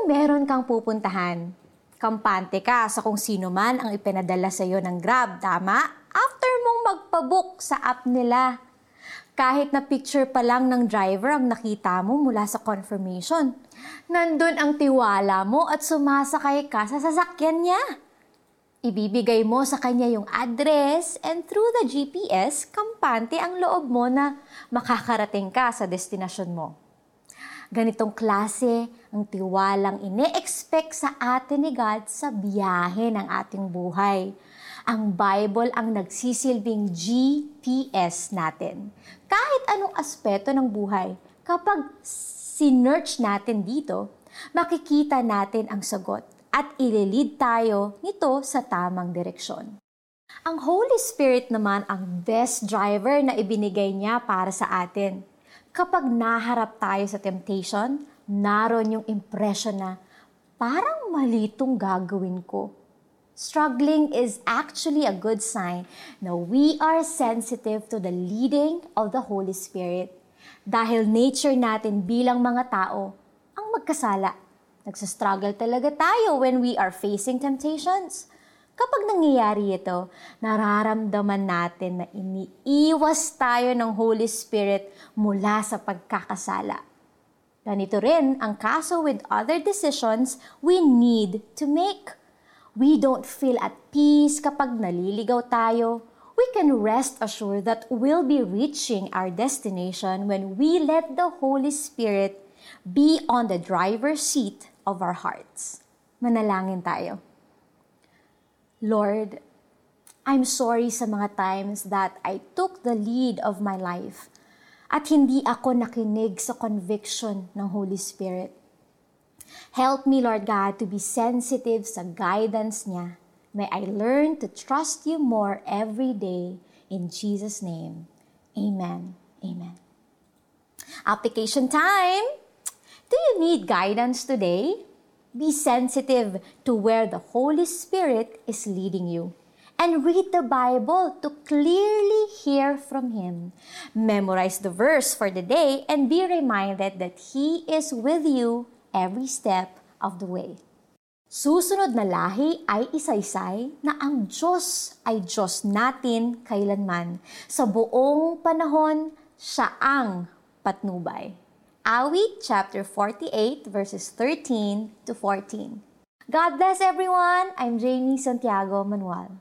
yung meron kang pupuntahan. Kampante ka sa kung sino man ang ipinadala sa iyo ng Grab, tama? After mong magpabook sa app nila. Kahit na picture pa lang ng driver ang nakita mo mula sa confirmation. Nandun ang tiwala mo at sumasakay ka sa sasakyan niya. Ibibigay mo sa kanya yung address and through the GPS, kampante ang loob mo na makakarating ka sa destinasyon mo. Ganitong klase ang tiwalang ine-expect sa atin ni God sa biyahe ng ating buhay. Ang Bible ang nagsisilbing GPS natin. Kahit anong aspeto ng buhay, kapag sinerch natin dito, makikita natin ang sagot at ililid tayo nito sa tamang direksyon. Ang Holy Spirit naman ang best driver na ibinigay niya para sa atin kapag naharap tayo sa temptation, naroon yung impression na parang mali itong gagawin ko. Struggling is actually a good sign na we are sensitive to the leading of the Holy Spirit. Dahil nature natin bilang mga tao ang magkasala. Nagsastruggle talaga tayo when we are facing temptations. Kapag nangyayari ito, nararamdaman natin na iniiwas tayo ng Holy Spirit mula sa pagkakasala. Ganito rin ang kaso with other decisions we need to make. We don't feel at peace kapag naliligaw tayo. We can rest assured that we'll be reaching our destination when we let the Holy Spirit be on the driver's seat of our hearts. Manalangin tayo. Lord, I'm sorry sa mga times that I took the lead of my life at hindi ako nakinig sa conviction ng Holy Spirit. Help me, Lord God, to be sensitive sa guidance niya. May I learn to trust you more every day. In Jesus' name, Amen. Amen. Application time! Do you need guidance today? Be sensitive to where the Holy Spirit is leading you. And read the Bible to clearly hear from Him. Memorize the verse for the day and be reminded that He is with you every step of the way. Susunod na lahi ay isaysay na ang Diyos ay Diyos natin kailanman. Sa buong panahon, siya ang patnubay. Awit chapter 48 verses 13 to 14. God bless everyone. I'm Jamie Santiago Manuel.